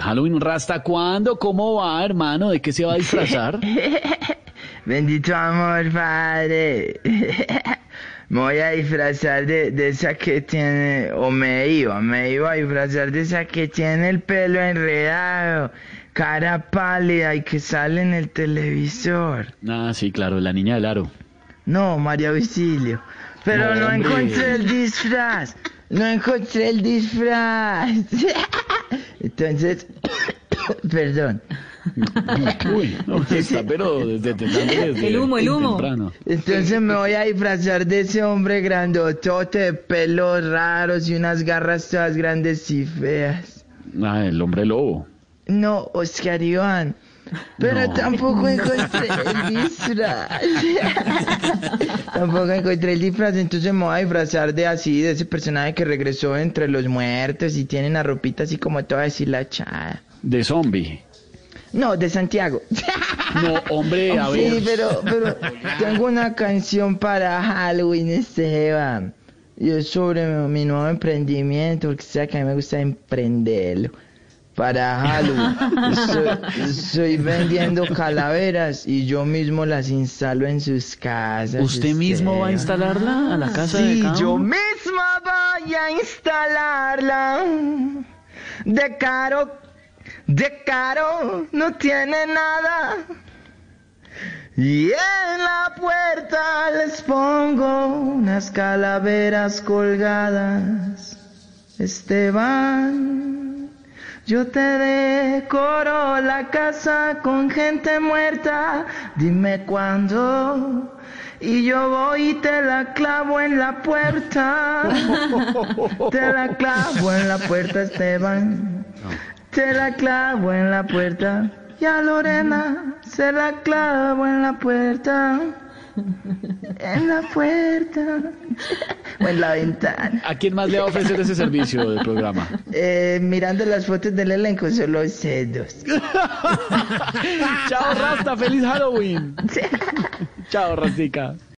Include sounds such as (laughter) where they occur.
Halloween Rasta. ¿Cuándo? ¿Cómo va, hermano? ¿De qué se va a disfrazar? (laughs) Bendito amor, padre. Me (laughs) voy a disfrazar de, de esa que tiene, o me iba, me iba a disfrazar de esa que tiene el pelo enredado, cara pálida y que sale en el televisor. Ah, sí, claro, la niña del aro. No, María Vicilio. Pero No, no, encontré el disfraz. No encontré el disfraz. (laughs) Entonces, (coughs) perdón. (coughs) Uy, no, está, pero desde, desde, (coughs) desde El humo, el humo. temprano. Entonces me voy a disfrazar de ese hombre grandotote de pelos raros y unas garras todas grandes y feas. Ah, el hombre lobo. No, Oscar Iván. Pero No. tampoco encontré el disfraz. (laughs) tampoco encontré el disfraz, entonces me voy a disfrazar de así, de ese personaje que regresó entre los muertos y tiene una ropita así como toda deshilachada. De zombie. No, de Santiago. No, hombre, a ver. Sí, pero, pero tengo una canción para Halloween, Esteban. Y es sobre mi nuevo emprendimiento, porque sabe que a mí me gusta emprenderlo. Para Halloween. Estoy vendiendo calaveras y yo mismo las instalo en sus casas. ¿Usted mismo va a instalarla a la casa de Sí, yo uno? mismo voy a instalarla. De caro, de caro, no tiene nada. Y en la puerta les pongo unas calaveras colgadas. Esteban, yo te decoro la casa con gente muerta. Dime cuándo. Y yo voy y te la clavo en la puerta. (laughs) Te la clavo en la puerta, Esteban. Te la clavo en la puerta. Y a Lorena se la clavo en la puerta. En la puerta. O (laughs) en la ventana. ¿A quién más le va a ofrecer ese servicio del programa? Eh, mirando las fotos del elenco, solo sé dos. (laughs) Chao, Rasta. Feliz Halloween. Chao, Rastica.